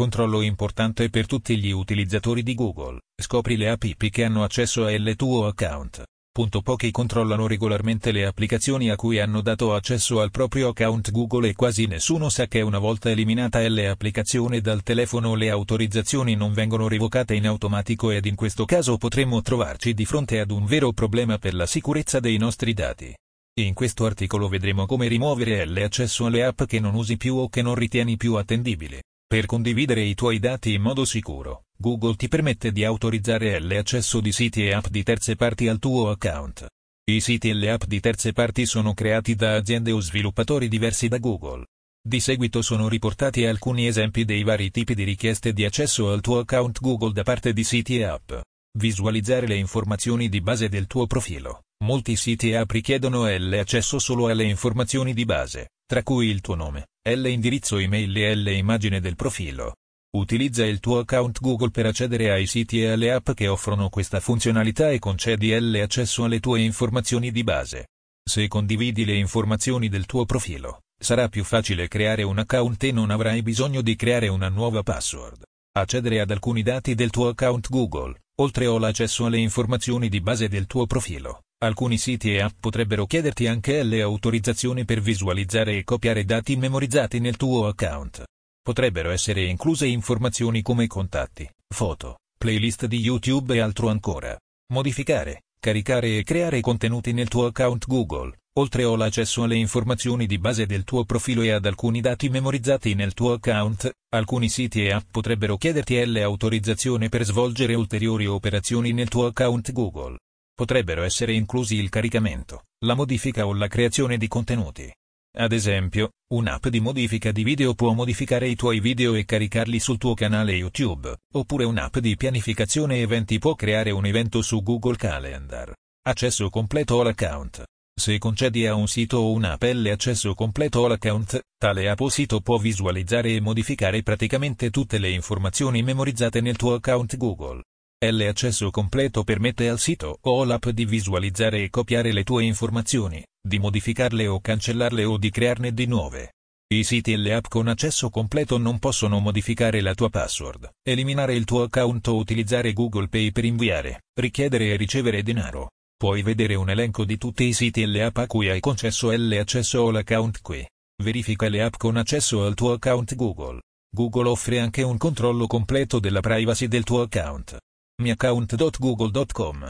Controllo importante per tutti gli utilizzatori di Google. Scopri le app che hanno accesso al tuo account. Punto pochi controllano regolarmente le applicazioni a cui hanno dato accesso al proprio account Google e quasi nessuno sa che una volta eliminata l'applicazione dal telefono le autorizzazioni non vengono revocate in automatico ed in questo caso potremmo trovarci di fronte ad un vero problema per la sicurezza dei nostri dati. In questo articolo vedremo come rimuovere l'accesso alle app che non usi più o che non ritieni più attendibili. Per condividere i tuoi dati in modo sicuro, Google ti permette di autorizzare l'accesso di siti e app di terze parti al tuo account. I siti e le app di terze parti sono creati da aziende o sviluppatori diversi da Google. Di seguito sono riportati alcuni esempi dei vari tipi di richieste di accesso al tuo account Google da parte di siti e app. Visualizzare le informazioni di base del tuo profilo. Molti siti e app richiedono l'accesso solo alle informazioni di base, tra cui il tuo nome, l'indirizzo email e l'immagine del profilo. Utilizza il tuo account Google per accedere ai siti e alle app che offrono questa funzionalità e concedi l'accesso alle tue informazioni di base. Se condividi le informazioni del tuo profilo, sarà più facile creare un account e non avrai bisogno di creare una nuova password. Accedere ad alcuni dati del tuo account Google, oltre o l'accesso alle informazioni di base del tuo profilo, Alcuni siti e app potrebbero chiederti anche le autorizzazioni per visualizzare e copiare dati memorizzati nel tuo account. Potrebbero essere incluse informazioni come contatti, foto, playlist di YouTube e altro ancora. Modificare, caricare e creare contenuti nel tuo account Google, oltre o l'accesso alle informazioni di base del tuo profilo e ad alcuni dati memorizzati nel tuo account, alcuni siti e app potrebbero chiederti l'autorizzazione per svolgere ulteriori operazioni nel tuo account Google potrebbero essere inclusi il caricamento, la modifica o la creazione di contenuti. Ad esempio, un'app di modifica di video può modificare i tuoi video e caricarli sul tuo canale YouTube, oppure un'app di pianificazione eventi può creare un evento su Google Calendar. Accesso completo all'account. Se concedi a un sito o un'app l'accesso completo all'account, tale app o sito può visualizzare e modificare praticamente tutte le informazioni memorizzate nel tuo account Google. L'accesso completo permette al sito o all'app di visualizzare e copiare le tue informazioni, di modificarle o cancellarle o di crearne di nuove. I siti e le app con accesso completo non possono modificare la tua password, eliminare il tuo account o utilizzare Google Pay per inviare, richiedere e ricevere denaro. Puoi vedere un elenco di tutti i siti e le app a cui hai concesso l'accesso o l'account qui. Verifica le app con accesso al tuo account Google. Google offre anche un controllo completo della privacy del tuo account miaccount.google.com.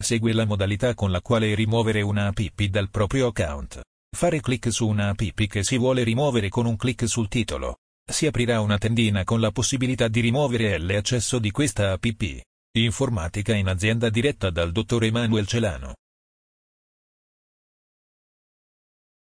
Segui la modalità con la quale rimuovere una app dal proprio account. Fare clic su una app che si vuole rimuovere con un clic sul titolo. Si aprirà una tendina con la possibilità di rimuovere l'accesso di questa app. Informatica in azienda diretta dal dottor Emanuel Celano.